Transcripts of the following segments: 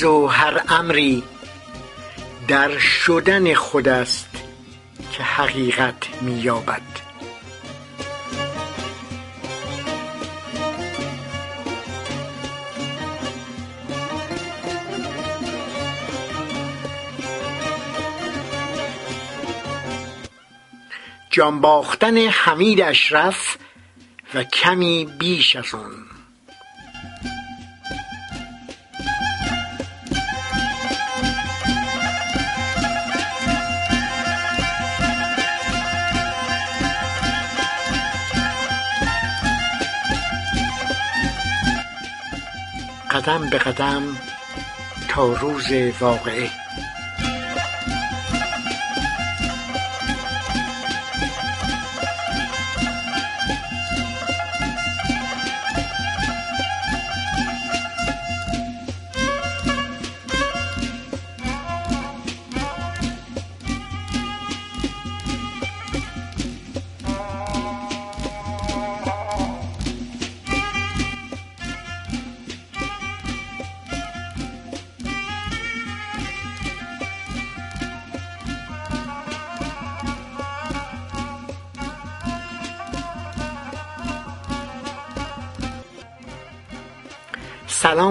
چیز و هر امری در شدن خود است که حقیقت می یابد جان باختن حمید اشرف و کمی بیش از آن قدم به قدم تا روز واقعه.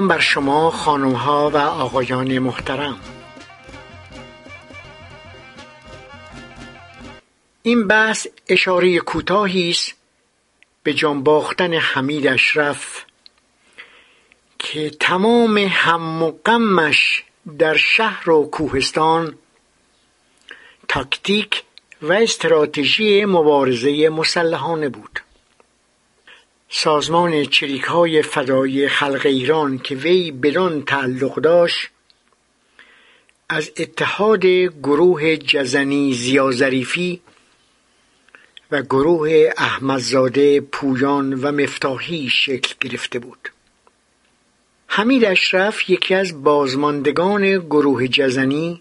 بر شما خانم ها و آقایان محترم. این بحث اشاره کوتاهی است به جان باختن حمید اشرف که تمام هم و غمش در شهر و کوهستان تاکتیک و استراتژی مبارزه مسلحانه بود. سازمان چریکهای فدایی خلق ایران که وی بدان تعلق داشت از اتحاد گروه جزنی زیازریفی و گروه احمدزاده پویان و مفتاحی شکل گرفته بود. حمید اشرف یکی از بازماندگان گروه جزنی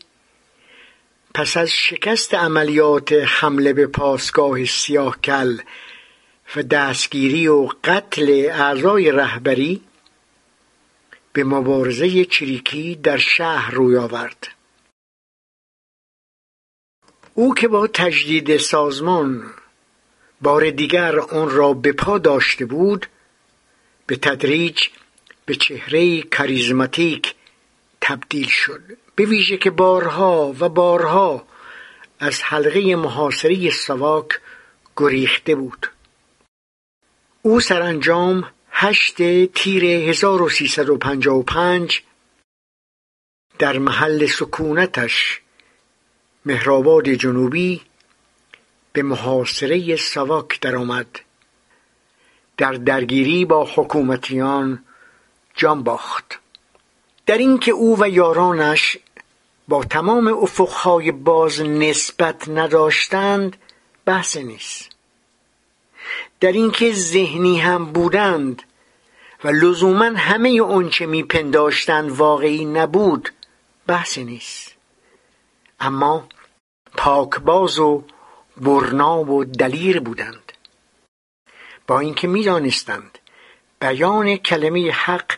پس از شکست عملیات حمله به پاسگاه سیاهکل و دستگیری و قتل اعضای رهبری به مبارزه چریکی در شهر روی آورد. او که با تجدید سازمان بار دیگر آن را به پا داشته بود به تدریج به چهره کاریزماتیک تبدیل شد. به ویژه که بارها و بارها از حلقه محاصره سواک گریخته بود. او سرانجام هشت تیر 1355 در محل سکونتش مهرآباد جنوبی به محاصره سواک درآمد. در درگیری با حکومتیان جان باخت. در اینکه او و یارانش با تمام افقهای باز نسبت نداشتند بحث نیست. در اینکه ذهنی هم بودند و لزوما همه آنچه میپنداشتند واقعی نبود بحثی نیست. اما پاکباز و برنا و دلیر بودند. با اینکه می‌دانستند بیان کلمه حق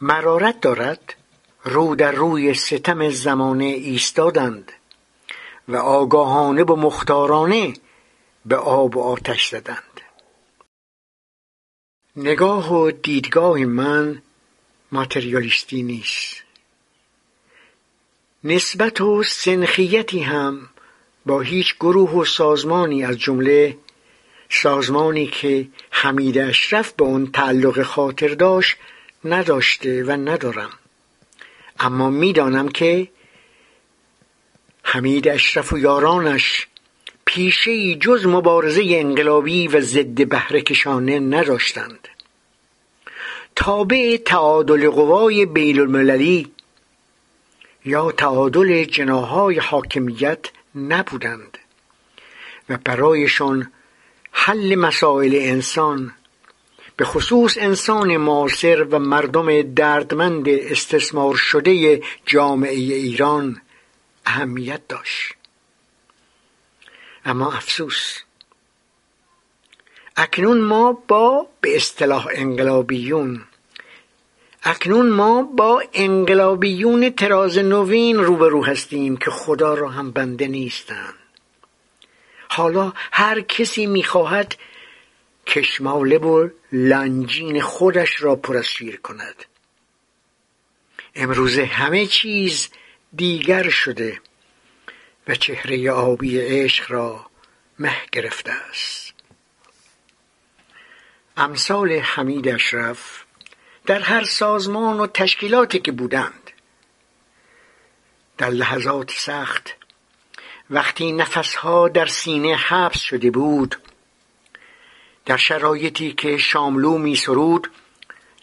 مرارت دارد رو در روی ستم زمانه ایستادند و آگاهانه و مختارانه به آب و آتش زدند. نگاه و دیدگاه من ماتریالیستی نیست. نسبت و سنخیتی هم با هیچ گروه و سازمانی از جمله سازمانی که حمید اشرف به اون تعلق خاطر داشت نداشته و ندارم. اما می‌دانم که حمید اشرف و یارانش پیشه جز مبارزه انقلابی و ضد بهره کشانه نداشتند. تابع تعادل قوای بین المللی یا تعادل جناهای حاکمیت نبودند و برایشان حل مسائل انسان به خصوص انسان معاصر و مردم دردمند استثمار شده جامعه ایران اهمیت داشت. اما افسوس. اکنون ما با به اصطلاح انقلابیون اکنون ما با انقلابیون تراز نوین روبرو هستیم که خدا را هم بنده نیستند. حالا هر کسی می‌خواهد کشماله و لنجین خودش را پر از شیر کند. امروزه همه چیز دیگر شده. و چهره آبی عشق را مه گرفته است. امثال حمید اشرف در هر سازمان و تشکیلاتی که بودند. در لحظات سخت وقتی نفسها در سینه حبس شده بود در شرایطی که شاملو می سرود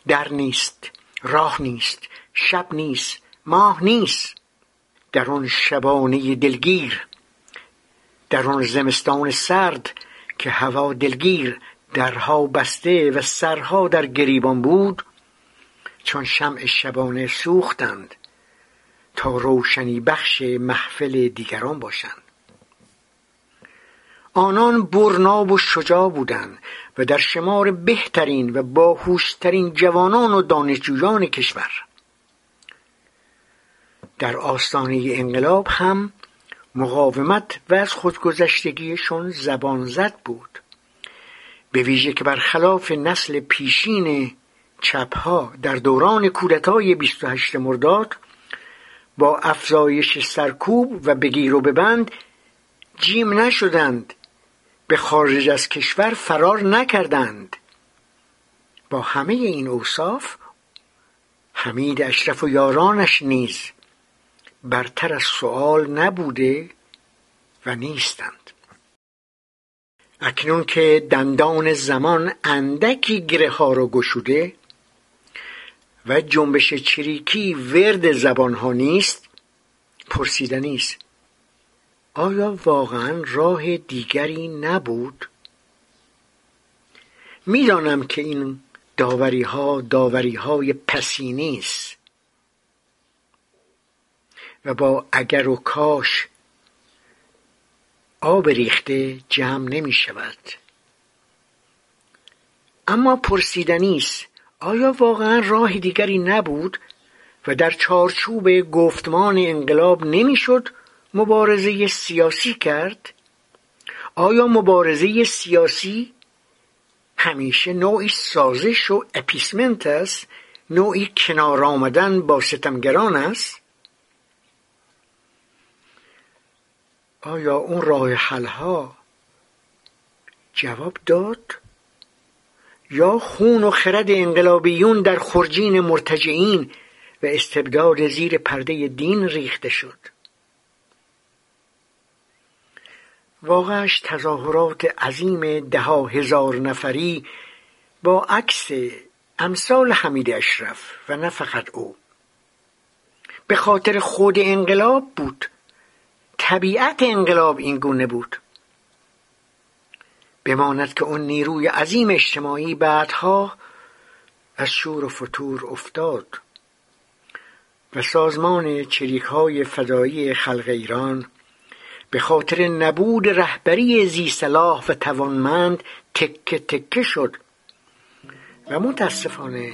در نیست راه نیست شب نیست ماه نیست. در آن شبانه دلگیر در آن زمستان سرد که هوا دلگیر درها بسته و سرها در گریبان بود چون شمع شبانه سوختند تا روشنی بخش محفل دیگران باشند. آنان برناب و شجاع بودند و در شمار بهترین و باهوشترین جوانان و دانشجویان کشور. در آستانه انقلاب هم مقاومت و از خودگذشتگیشون زبان زد بود. به ویژه که برخلاف نسل پیشین چپها در دوران کودتای 28 مرداد با افزایش سرکوب و بگیر و ببند جیم نشدند به خارج از کشور فرار نکردند. با همه این اوصاف حمید اشرف و یارانش نیز برتر از سؤال نبوده و نیستند. اکنون که دندان زمان اندکی گره ها را گشوده و جنبش چریکی ورد زبان ها نیست پرسیدنی است آیا واقعا راه دیگری نبود؟ می‌دانم که این داوری ها داوری های پسینی و با اگر و کاش آب ریخته جمع نمی شود. اما پرسیدنی آیا واقعا راه دیگری نبود و در چارچوب گفتمان انقلاب نمی‌شد مبارزه سیاسی کرد؟ آیا مبارزه سیاسی همیشه نوعی سازش و اپیسمنت است نوعی کنار آمدن با ستمگران است؟ آیا اون راه حلها جواب داد؟ یا خون و خرد انقلابیون در خرجین مرتجعین و استبداد زیر پرده دین ریخته شد؟ واقعش تظاهرات عظیم ده هزار نفری با عکس امثال حمید اشرف و نه فقط او. به خاطر خود انقلاب بود. طبیعت انقلاب این گونه بود. بماند که اون نیروی عظیم اجتماعی بعدها از شور و فتور افتاد و سازمان چریک های فدایی خلق ایران به خاطر نبود رهبری زی صلاح و توانمند تکه تکه شد و متاسفانه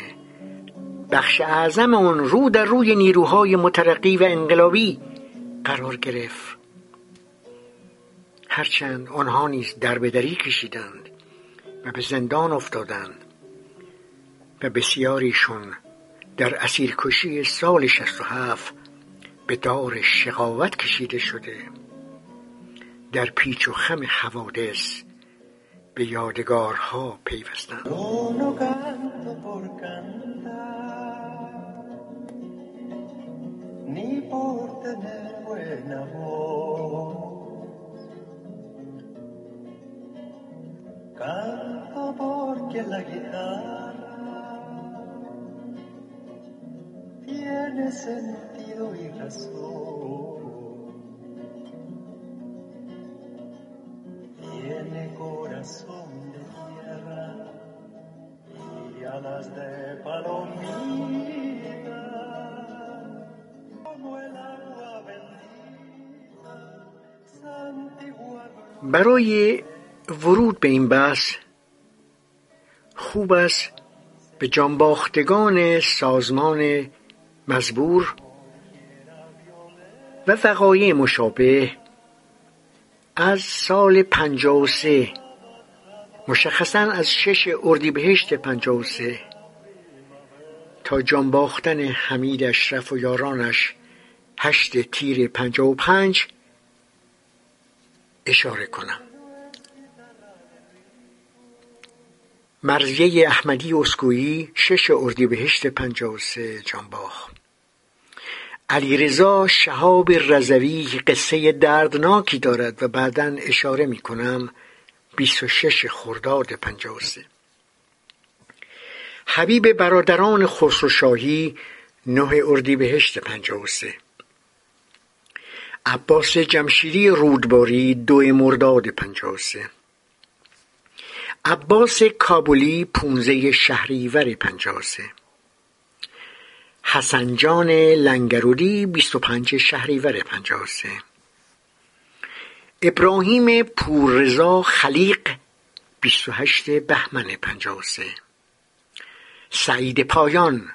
بخش اعظم آن رو در روی نیروهای مترقی و انقلابی قرار گرفت. هرچند آنها نیز دربدری کشیدند و به زندان افتادند و بسیاریشون در اسیرکشی سال 67 به دار شقاوت کشیده شده. در پیچ و خم حوادث به یادگارها پیوستند. Canto porque la guitarra tiene sentido y razón. Tiene corazón de tierra y alas de palomita. Como el agua bendita, santiguar. ورود به این بحث خوب است به جانباختگان سازمان مزبور و وقایع مشابه از سال پنجاه و سه مشخصا از شش اردیبهشت پنجاه و سه تا جانباختن حمید اشرف و یارانش هشت تیر پنجاه و پنج اشاره کنم. مرزیه احمدی اسکویی شش اردیبهشت پنجاه و سه جانباخ علیرضا شهاب رضوی قصه دردناکی دارد و بعدا اشاره می کنم 26 خرداد 53 حبیب برادران خسروشاهی نه اردیبهشت 53 عباس جمشیدی رودباری دو مرداد 53 عباس کابلی پونزه شهریور 53 حسن جان لنگرودی 25 شهریور 53 ابراهیم پوررضا خلیق 28 بهمن 53 سعید پایان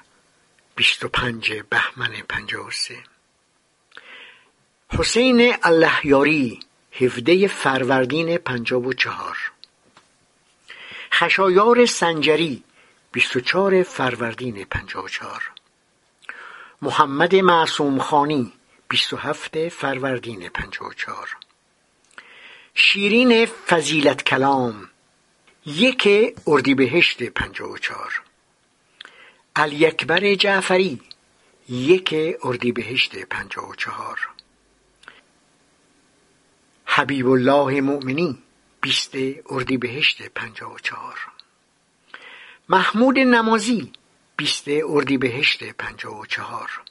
25 بهمن 53 حسین اللهیاری 17 فروردین 54 خشایار سنجری 24 فروردین 54 محمد معصوم خانی 27 فروردین 54 شیرین فضیلت کلام یک اردیبهشت 54 علی اکبر جعفری یک اردیبهشت 54 حبیب الله مؤمنی بیست اردیبهشت پنجاه و چهار. محمود نمازی بیست اردیبهشت پنجاه و چهار.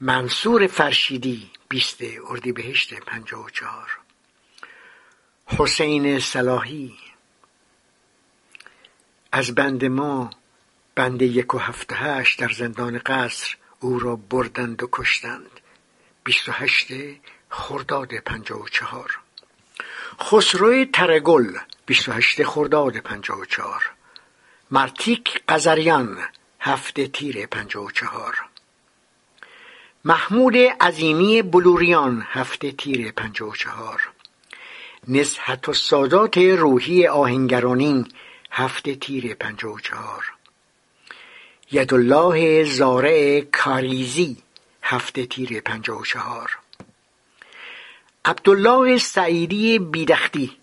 منصور فرشیدی بیست اردیبهشت پنجاه و چهار. حسین صلاحی از بند ما بند یک و هفته هشت در زندان قصر او را بردند و کشتند. 28 خرداد 54 خسروی ترگل 28 خرداد 54 مرتیک قزریان هفته تیر 54 محمود عظیمی بلوریان هفته تیر 54 نزهت سادات روحی آهنگرانی هفته تیر 54 یدالله زارع کاریزی هفته تیر 54 عبدالله سعیدی بیدختی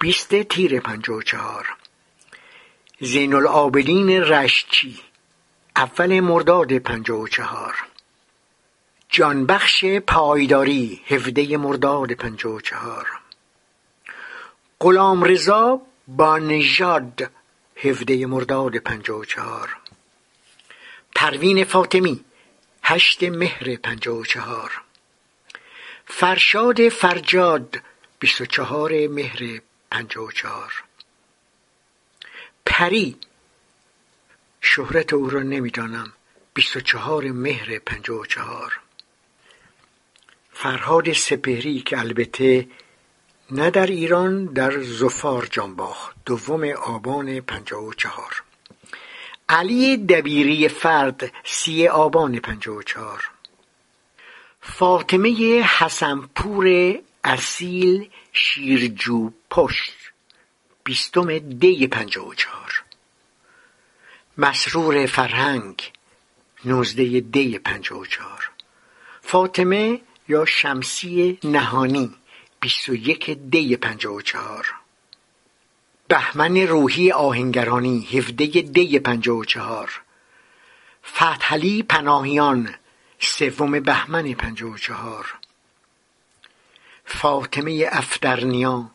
بیست تیر پنجاه و چهار. زین العابدین رشتچی اول مرداد پنجاه و چهار. جانبخش پایداری هفده مرداد پنجاه و چهار. غلام رضا با نژاد هفده مرداد پنجاه و چهار. پروین فاطمی هشت مهر پنجاه و چهار. فرشاد فرجاد بیست و چهار مهر پنجاه و چهار. پری شهرت او را نمی‌دانم بیست و چهار مهر پنجاه و چهار. فرهاد سپهری که البته نه در ایران در زفار جانباخ دوم آبان پنجاه و چهار. علی دبیری فرد سی آبان پنجاه و چهار. فاطمه حسنپور اصیل شیرجو پشت بیستم دی پنجاه و چهار. مسرور فرهنگ نوزده دی پنجاه و چهار. فاطمه یا شمسی نهانی بیست و یک دی پنجاه و چهار. بهمن روحی آهنگرانی هفده دی پنجاه و چهار. فتحعلی پناهیان سوم بهمن پنجاه و چهار. فاطمه افترنیا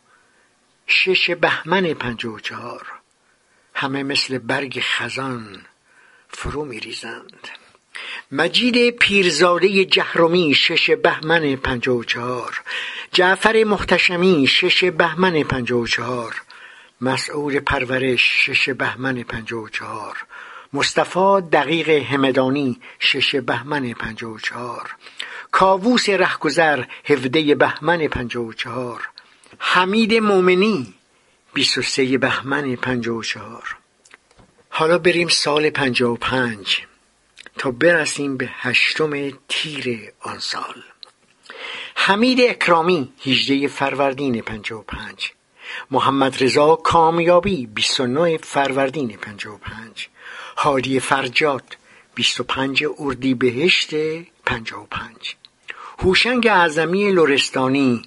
شش بهمن پنجاه و چهار. همه مثل برگ خزان فرو می مجید پیرزاده جهرومی شش بهمن پنجاه و چهار. جعفر محتشمی شش بهمن پنجاه و چهار. مسعود پرورش شش بهمن پنجاه و چهار. مصطفی دقیق همدانی شش بهمن پنجاه و چهار. کاووس رهگذر هفده بهمن پنجاه و چهار. حمید مومنی بیست و سه بهمن پنجاه و چهار. حالا بریم سال پنجاه و پنج تا برسیم به هشتم تیر آن سال. حمید اکرامی 18 فروردین 55 محمد رضا کامیابی 29 فروردین 55 هادی فرجاد 25 اردیبهشت 55 هوشنگ اعظمی لرستانی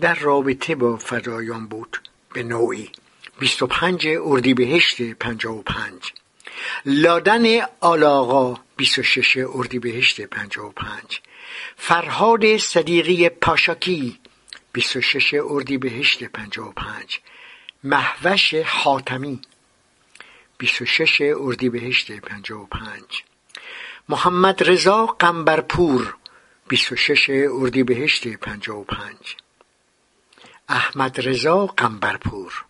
در رابطه با فدایان بود به نوعی. 25 اردیبهشت 55 لادن آلاغا 26 اردیبهشت 55 فرهاد صدیقی پاشاکی 26 اردیبهشت 55 محوش حاتمی. 26 اردیبهشت 55 محمد رضا قنبرپور. 26 اردیبهشت 55 احمد رضا قنبرپور.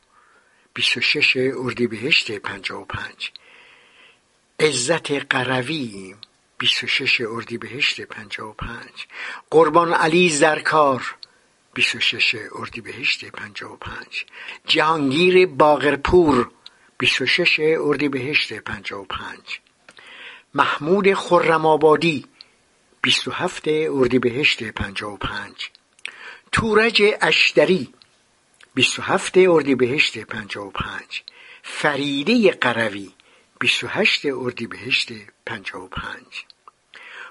26 اردیبهشت 55 عزت قروی. 26 اردیبهشت 55 قربان علی زرکار. 26 اردیبهشت 55 جهانگیر باغرپور 26 اردیبهشت 55 محمود خرم آبادی 27 اردیبهشت 55 تورج اشتری 27 اردیبهشت 55 فریده قروی 28 اردیبهشت 55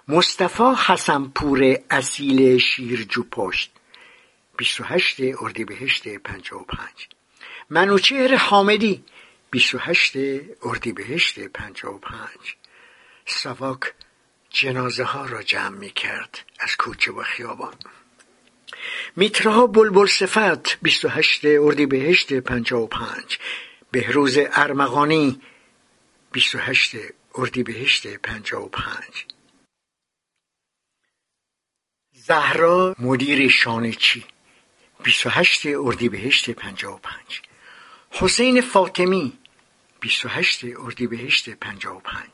مصطفی حسنپور اصیل شیرجو پشت. 28 اردیبهشت 55 منوچهر حامدی 28 اردیبهشت 55 سواک جنازه ها را جمع می کرد از کوچه و خیابان. میترا بلبل صفت 28 اردیبهشت 55 بهروز ارمغانی 28 اردیبهشت 55 زهرا مدیر شانچی 28 اردیبهشت 55 حسین فاطمی 28 اردیبهشت 55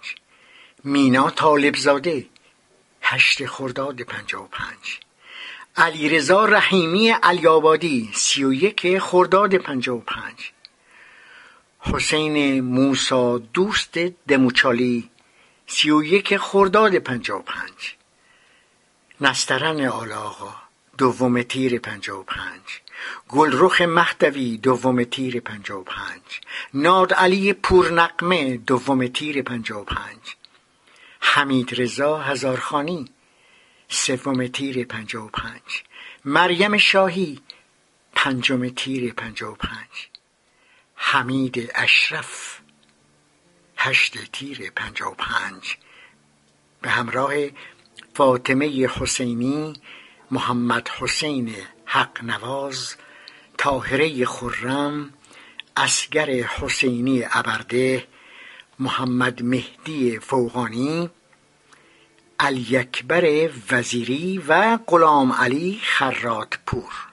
مینا طالبزاده 8 خرداد 55 علیرضا رحیمی علیابادی 31 خرداد 55 حسین موسا دوست دموچالی 31 خرداد 55 نسترن آلاغا دوم تیر پنجاه و پنج. گلرخ مهدوی دوم تیر پنجاه و پنج. ناد علی پورنقمه دوم تیر پنجاه و پنج. حمید رضا هزارخانی سوم تیر پنجاه و پنج. مریم شاهی پنجم تیر پنجاه و پنج. حمید اشرف هشت تیر پنجاه و پنج. به همراه فاطمه حسینی محمد حسین حق نواز طاهره خرم اسگر حسینی ابرده محمد مهدی فوقانی علی اکبر وزیری و غلام علی خراتپور.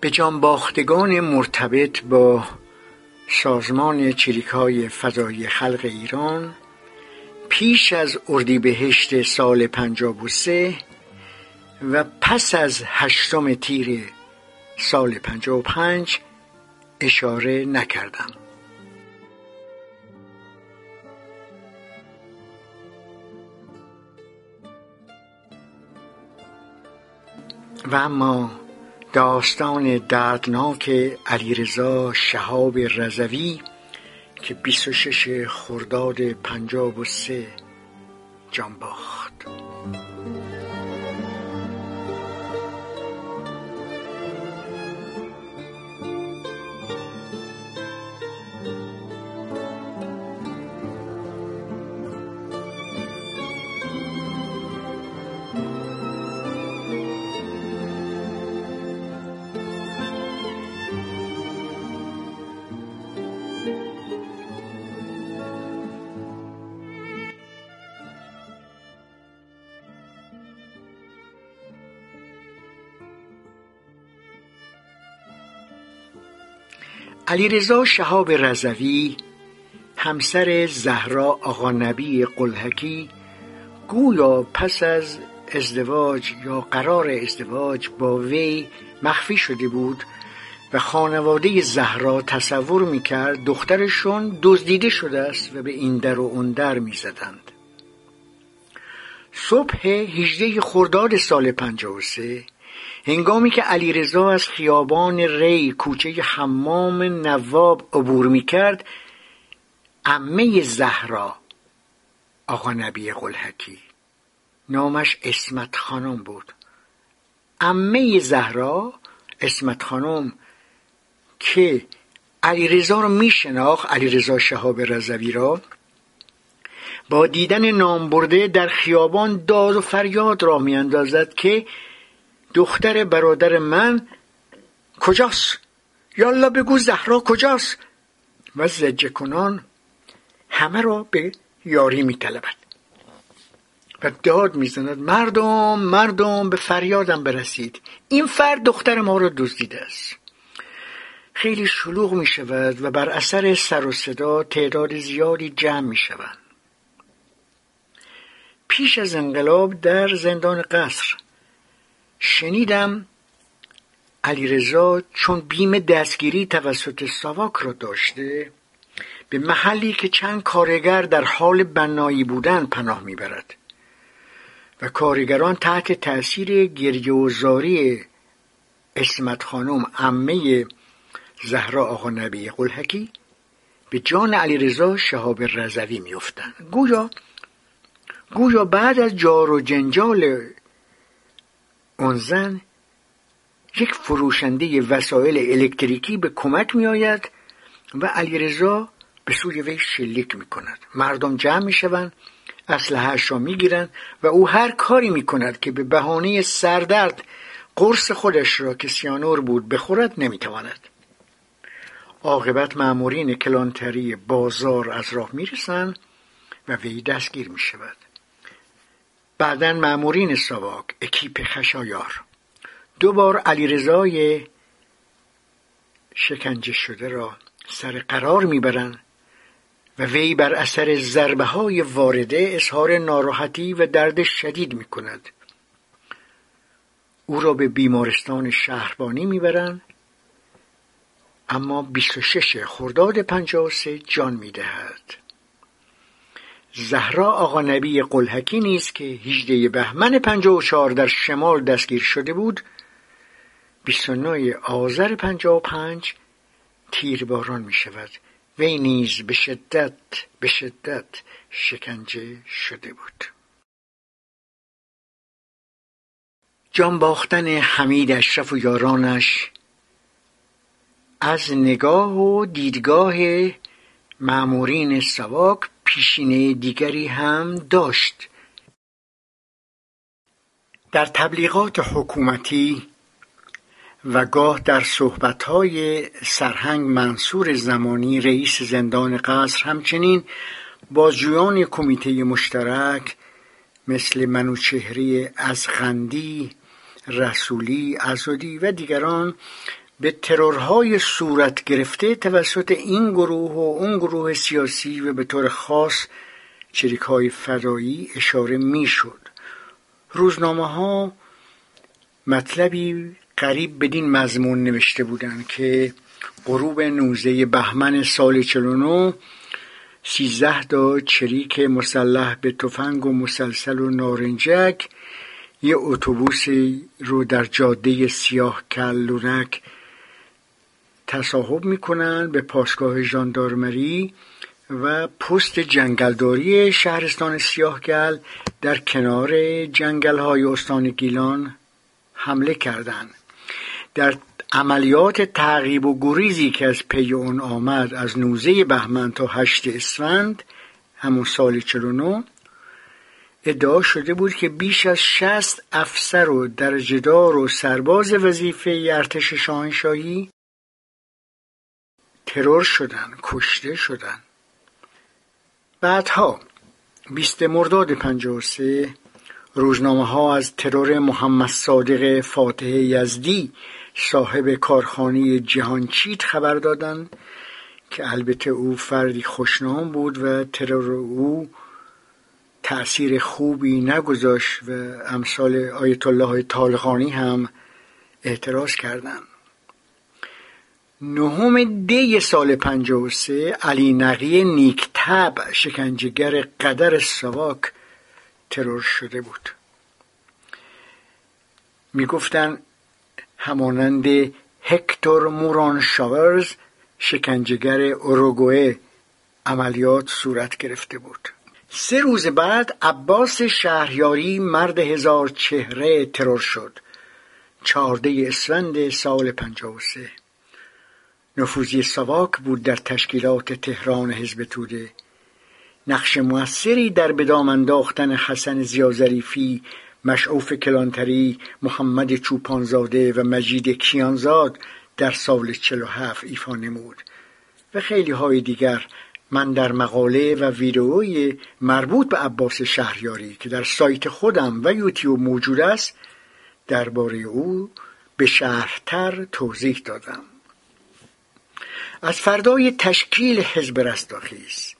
به جانباختگان مرتبط با سازمان چریکهای فضایی خلق ایران پیش از اردیبهشت سال پنجاب و سه و پس از هشتم تیر سال پنجاب و پنج اشاره نکردم. و اما داستان دردناک علیرضا شهاب رضوی که 26 خرداد 53 جان باخت علیرضا شهاب رضوی همسر زهرا آقا نبی قلحکی گویا پس از ازدواج یا قرار ازدواج با وی مخفی شده بود و خانواده زهرا تصور می‌کرد دخترشون دزدیده شده است و به این در و اون در می‌زدند. صبح 18 خرداد سال 53 هنگامی که علیرضا از خیابان ری کوچه حمام نواب عبور می‌کرد عمه زهرا آقا نبی قلحکی نامش اسمت خانم بود. عمه زهرا اسمت خانم که علیرضا رو میشناخت علیرضا شهاب رضوی را با دیدن نام برده در خیابان داد و فریاد را میاندازد که دختر برادر من کجاست؟ یالا بگو زهرا کجاست؟ و زجه کنان همه را به یاری میطلبد. و داد می‌زند مردم مردم به فریادم برسید. این فرد دختر ما را دزدیده است. خیلی شلوغ می شود و بر اثر سر و صدا تعداد زیادی جمع می شوند پیش از انقلاب در زندان قصر شنیدم علیرضا چون بیم دستگیری توسط ساواک را داشته به محلی که چند کارگر در حال بنایی بودن پناه می‌برد و کارگران تحت تأثیر گریه و زاری اسمت خانم عمه زهرا آقا نبی قلحکی به جان علیرضا شهاب رضوی میافتند. گویا گویا بعد از جار و جنجال اون زن یک فروشنده وسایل الکتریکی به کمک می آید و علیرضا به سوی وی شلیک می کند مردم جمع می شوند اسلحهاش را می گیرند و او هر کاری می کند که به بهانه سردرد قرص خودش را که سیانور بود بخورد نمی تواند عاقبت مامورین کلانتری بازار از راه می‌رسند و وی دستگیر می شود بعدا مامورین ساواک اکیپ خشایار دوبار علیرضای شکنجه شده را سر قرار می‌برند و وی بر اثر ضربه های وارده اظهار ناراحتی و درد شدید می کند. او را به بیمارستان شهربانی می‌برند اما 26 خرداد 53 جان می‌دهد. زهرا آقا نبی قلحکی نیست که 18 بهمن 54 در شمال دستگیر شده بود. 29 آذر 55 تیرباران می شود وی نیز به شدت به شدت شکنجه شده بود. جان باختن حمید اشرف و یارانش از نگاه و دیدگاه معمورین سواک پیشینه دیگری هم داشت. در تبلیغات حکومتی و گاه در صحبتهای سرهنگ منصور زمانی رئیس زندان قصر همچنین بازجویان کمیته مشترک مثل منوچهری ازغندی رسولی ازودی و دیگران به ترورهای صورت گرفته توسط این گروه و اون گروه سیاسی و به طور خاص چریک های فدایی اشاره می‌شد. روزنامه ها مطلبی قریب بدین مضمون نوشته بودند که غروب نوزه بهمن سال 49 سیزده تا چریک مسلح به تفنگ و مسلسل و نارنجک یه اتوبوس رو در جاده سیاه کلونک تصاحب می‌کنن به پاسگاه ژاندارمری و پست جنگلداری شهرستان سیاهگل در کنار جنگل های استان گیلان حمله کردند. در عملیات تعقیب و گریزی که از پی اون آمد از نوزه بهمن تا هشت اسفند همون سال 49 ادعا شده بود که بیش از شست افسر و درجهدار و سرباز وظیفه ارتش شاهنشاهی ترور شدن کشته شدن. بعدها بیست مرداد 53 روزنامه ها از ترور محمد صادق فاتح یزدی صاحب کارخانه جهانچیت خبر دادند که البته او فردی خوشنام بود و ترور او تأثیر خوبی نگذاشت و امثال آیت الله طالقانی هم اعتراض کردند. نهم دی سال 53 علی نقی نیکتب شکنجهگر قدر سواک ترور شده بود. می‌گفتند همانند هکتور موران شاورز شکنجهگر اوروگوئه عملیات صورت گرفته بود. سه روز بعد عباس شهریاری مرد هزار چهره ترور شد. چهارده اسفند سال پنجاه و سه. نفوذی سواک بود در تشکیلات تهران حزب توده. نقش موثری در بدام انداختن حسن زیازریفی مشعوف کلانتری محمد چوپانزاده و مجید کیانزاد در سال 47 ایفا نمود. و خیلی های دیگر من در مقاله و ویدئوی مربوط به عباس شهریاری که در سایت خودم و یوتیوب موجود است درباره او به شهرتر توضیح دادم. از فردای تشکیل حزب رستاخیز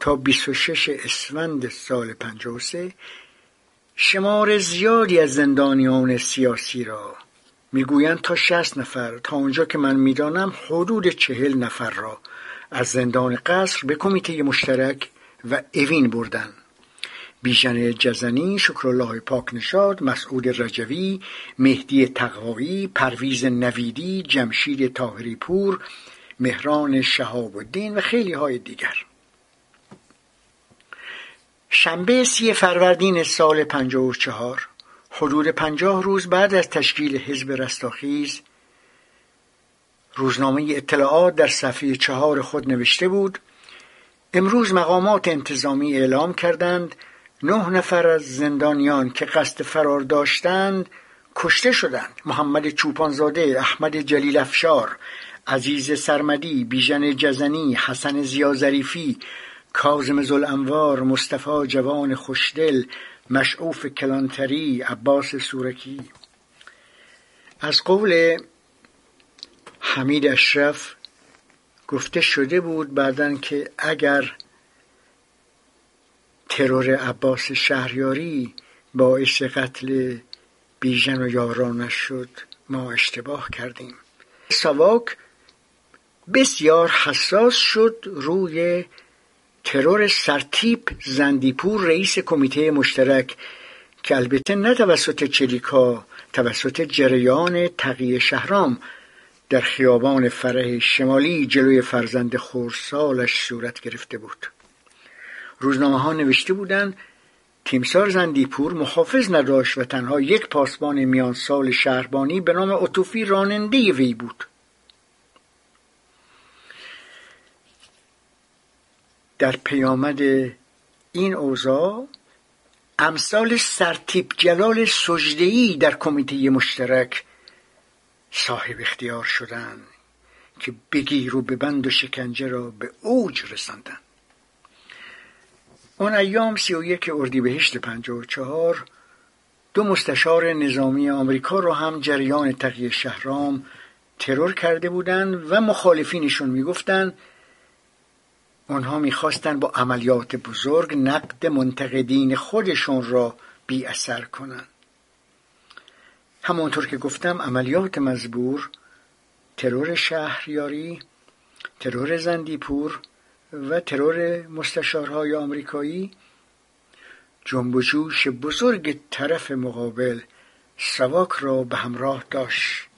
تا 26 اسفند سال 53 شمار زیادی از زندانیان سیاسی را می‌گویند تا شست نفر. تا اونجا که من می‌دانم حدود چهل نفر را از زندان قصر به کمیته مشترک و اوین بردن. بیژن جزنی شکرالله پاک نشاد مسعود رجوی مهدی تقوایی پرویز نویدی جمشید تاهری پور مهران شهاب الدین و خیلی های دیگر. شنبه سی فروردین سال پنجاه و چهار حدود پنجاه روز بعد از تشکیل حزب رستاخیز روزنامه اطلاعات در صفحه چهار خود نوشته بود امروز مقامات انتظامی اعلام کردند نه نفر از زندانیان که قصد فرار داشتند کشته شدند. محمد چوپانزاده احمد جلیل افشار عزیز سرمدی بیژن جزنی حسن زیازریفی کازم زلانوار مصطفی جوان خوشدل مشعوف کلانتری عباس سورکی. از قول حمید اشرف گفته شده بود بعدا که اگر ترور عباس شهریاری باعث قتل بیژن و یارانش شد ما اشتباه کردیم. سواک بسیار حساس شد روی ترور سرتیپ زندیپور رئیس کمیته مشترک که البته نه توسط چریکا توسط جریان تقیه شهرام در خیابان فرح شمالی جلوی فرزند خورسالش صورت گرفته بود. روزنامه ها نوشته بودند تیمسار زندیپور محافظ نداشت و تنها یک پاسبان میان سال شهربانی به نام اتوفی راننده وی بود. در پیامد این اوضاع امثال سرتیپ جلال سجدهی در کمیته مشترک صاحب اختیار شدند که بگیر و بند و شکنجه را به اوج رساندند. آن ایام سی و یک اردیبهشت پنجاه و چهار دو مستشار نظامی آمریکا را هم جریان تقیه شهرام ترور کرده بودند و مخالفینشون می‌گفتند آنها می‌خواستند با عملیات بزرگ نقد منتقدین خودشون را بی اثر کنند. همانطور که گفتم عملیات مزبور ترور شهریاری ترور زندیپور و ترور مستشارهای آمریکایی جنب و جوش بزرگ طرف مقابل سواک را به همراه داشت.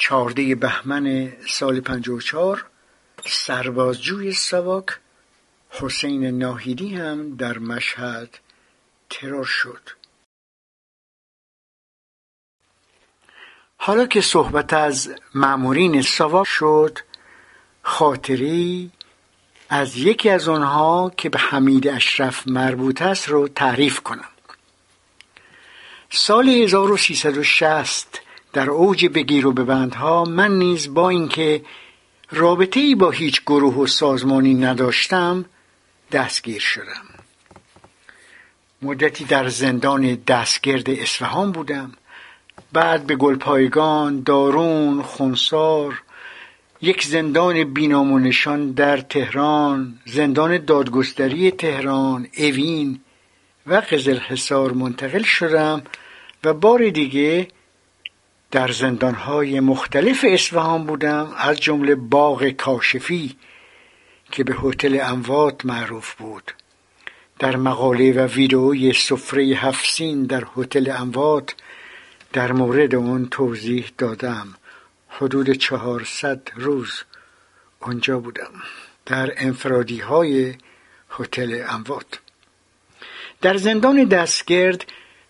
چهارده بهمن سال پنجاه و چهار سربازجوی سواک حسین ناهیدی هم در مشهد ترور شد. حالا که صحبت از مأمورین سواک شد خاطری از یکی از آنها که به حمید اشرف مربوط است رو تعریف کنم. سال 1360 در اوج بگیر و ببندها من نیز با اینکه رابطه ای با هیچ گروه و سازمانی نداشتم دستگیر شدم. مدتی در زندان دستگرد اصفهان بودم. بعد به گلپایگان دارون خونسار یک زندان بینام و نشان در تهران زندان دادگستری تهران اوین و قزل حصار منتقل شدم و بار دیگه در زندانهای مختلف اصفهان بودم از جمله باغ کاشفی که به هتل اموات معروف بود. در مقاله و ویدئوی سفره هفسین در هتل اموات در مورد اون توضیح دادم. حدود چهارصد روز آنجا بودم در انفرادی های هتل اموات. در زندان دستگرد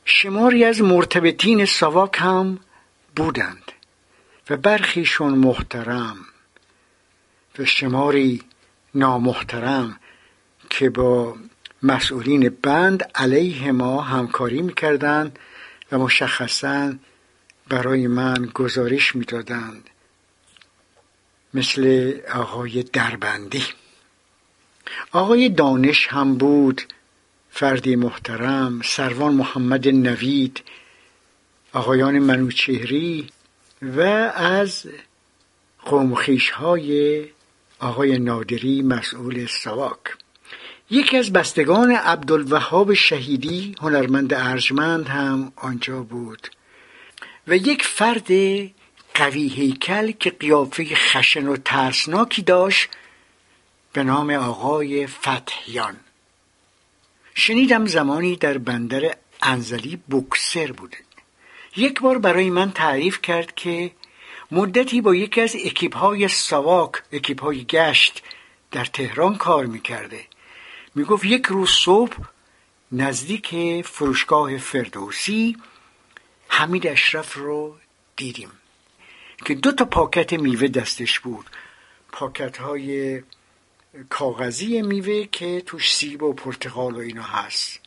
شماری از مرتبطین ساواک هم بودند و برخیشون محترم و شماری نامحترم که با مسئولین بند علیه ما همکاری می‌کردند و مشخصا برای من گزارش می‌دادند. مثل آقای دربندی. آقای دانش هم بود فردی محترم سروان محمد نوید آقایان منوچهری و از قومخیش های آقای نادری مسئول سواک. یکی از بستگان عبدالوهاب شهیدی هنرمند ارجمند هم آنجا بود. و یک فرد قوی هیکل که قیافه خشن و ترسناکی داشت به نام آقای فتحیان. شنیدم زمانی در بندر انزلی بوکسور بوده. یک بار برای من تعریف کرد که مدتی با یکی از اکیپ های سواک اکیپ های گشت در تهران کار می‌کرده. می‌گفت یک روز صبح نزدیک فروشگاه فردوسی حمید اشرف رو دیدیم که دو تا پاکت میوه دستش بود. پاکت های کاغذی میوه که توش سیب و پرتقال و اینا هست.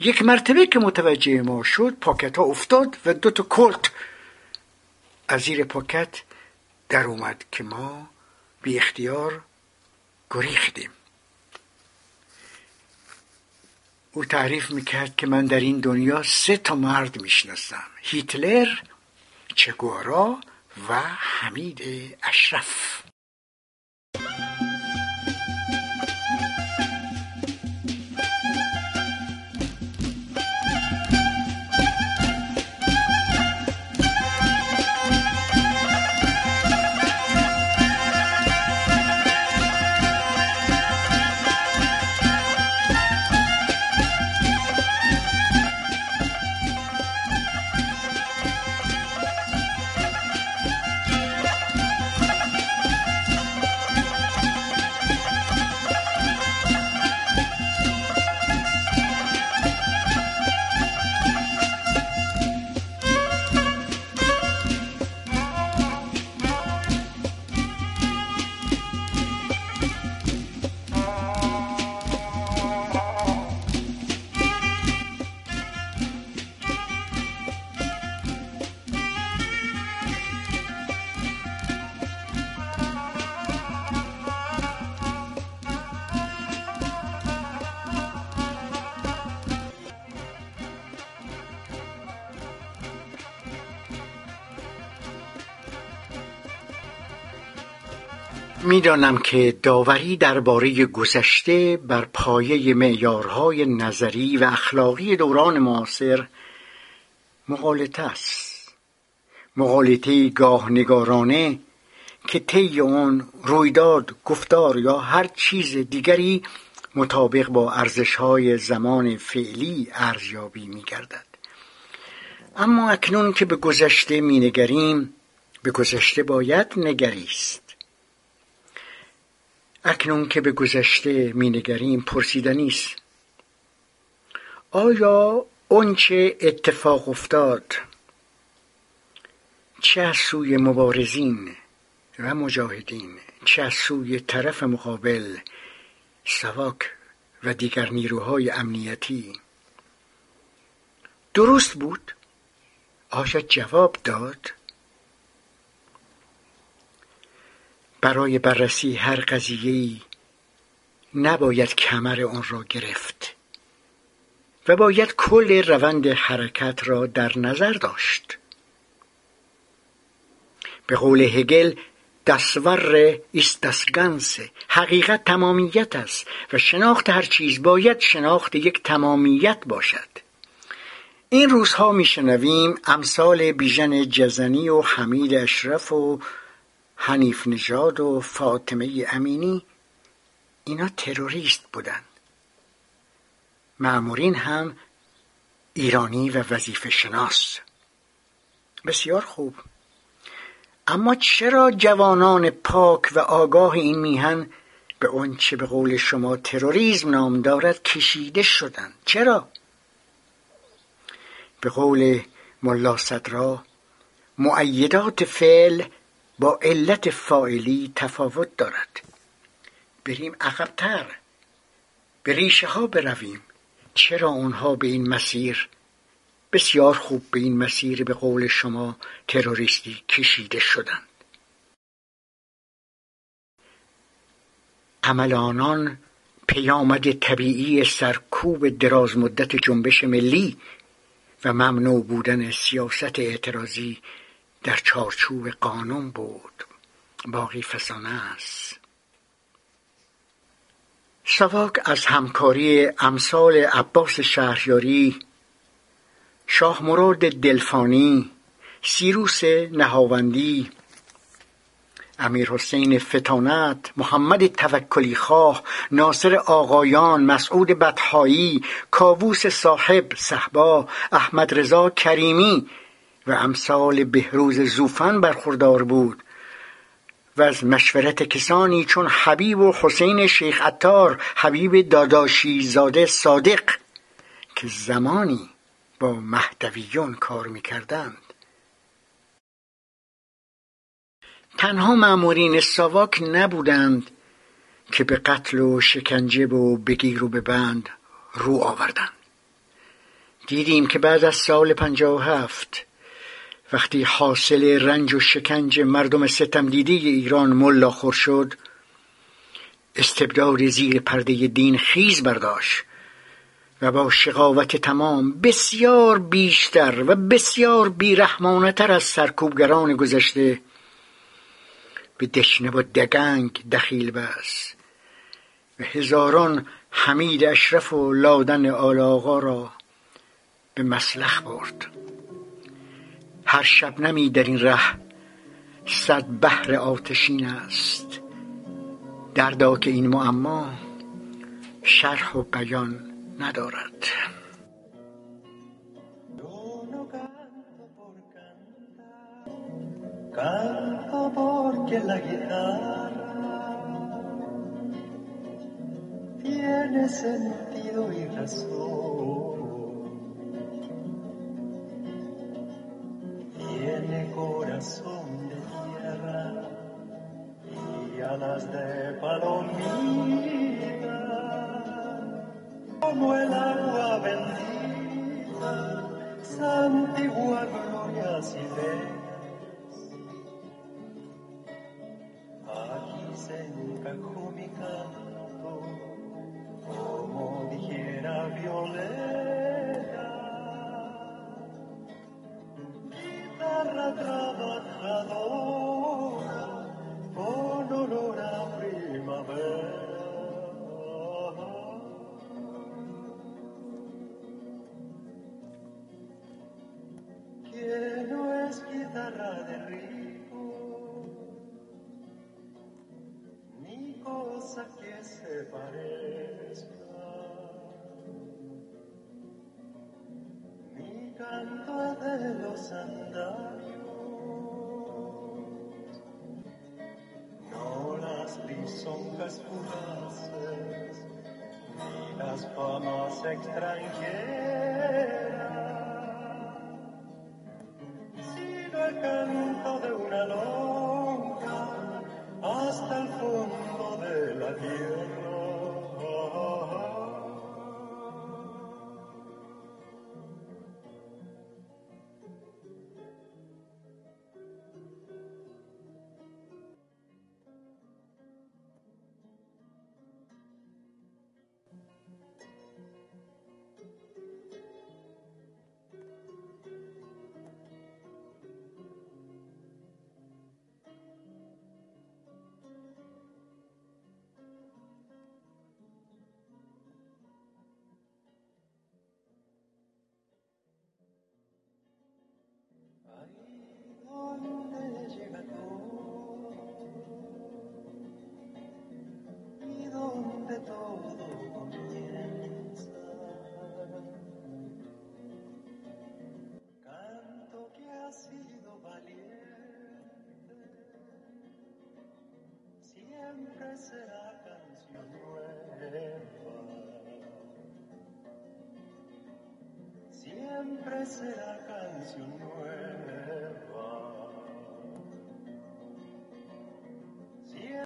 یک مرتبه که متوجه ما شد پاکت ها افتاد و دو تا کلت از زیر پاکت در اومد که ما بی اختیار گریختیم. او تعریف می‌کرد که من در این دنیا سه تا مرد می‌شناسم هیتلر چگوارا و حمید اشرف. می‌دانم که داوری درباره گذشته بر پایه معیارهای نظری و اخلاقی دوران معاصر مغالطه است. مغالطه گاه نگارانه که طی آن رویداد گفتار یا هر چیز دیگری مطابق با ارزشهای زمان فعلی ارزیابی میگردد. اما اکنون که به گذشته مینگریم به گذشته باید نگریست. اکنون که به گذشته مینگریم پرسیدنی است آیا آنچه اتفاق افتاد چه از سوی مبارزین و مجاهدین چه از سوی طرف مقابل سواک و دیگر نیروهای امنیتی؟ درست بود؟ آیا جواب داد؟ برای بررسی هر قضیه نباید کمر آن را گرفت و باید کل روند حرکت را در نظر داشت. به قول هگل دسور است حقیقت تمامیت است و شناخت هر چیز باید شناخت یک تمامیت باشد. این روزها میشنویم امثال بیژن جزنی و حمید اشرف و حنیف نژاد و فاطمه امینی اینا تروریست بودن. معمورین هم ایرانی و وظیفه شناس. بسیار خوب. اما چرا جوانان پاک و آگاه این میهن به چه به قول شما تروریسم نام دارد کشیده شدند چرا؟ به قول ملا صدرا معیدات فعل با علت فاعلی تفاوت دارد. بریم عقبتر. به ریشه ها برویم. چرا اونها به این مسیر؟ بسیار خوب به این مسیر به قول شما تروریستی کشیده شدند. عمل آنان پیامد طبیعی سرکوب دراز مدت جنبش ملی و ممنوع بودن سیاست اعتراضی در چارچوب قانون بود. باقی فسانه است. سواک از همکاری امثال عباس شهریاری شاه مراد دلفانی سیروس نهاوندی امیر حسین فتانت محمد توکلی خواه ناصر آقایان مسعود بطحایی کاووس صاحب صحبا احمد رضا کریمی و امثال بهروز زوفن برخوردار بود و از مشورت کسانی چون حبیب و حسین شیخ عطار حبیب داداشی زاده صادق که زمانی با مهدویون کار می‌کردند. تنها مامورین ساواک نبودند که به قتل و شکنجه و بگیر و بند رو آوردند. دیدیم که بعد از سال پنجاه و هفت وقتی حاصل رنج و شکنج مردم ستم دیده ایران ملاخور شد استبداد زیر پرده دین خیز برداشت و با شقاوت تمام بسیار بیشتر و بسیار بیرحمانتر از سرکوبگران گذشته به دشنه و دگنگ دخیل بس و هزاران حمید اشرف و لادن آل را به مسلخ برد. هر شبنمی در این ره. صد بحر آتشین است. دردا که این معما شرح و بیان ندارد. Canto porque la guitarra tiene sentido y razón. Corazón de tierra y alas de palomita como el agua bendita, santigua gloria y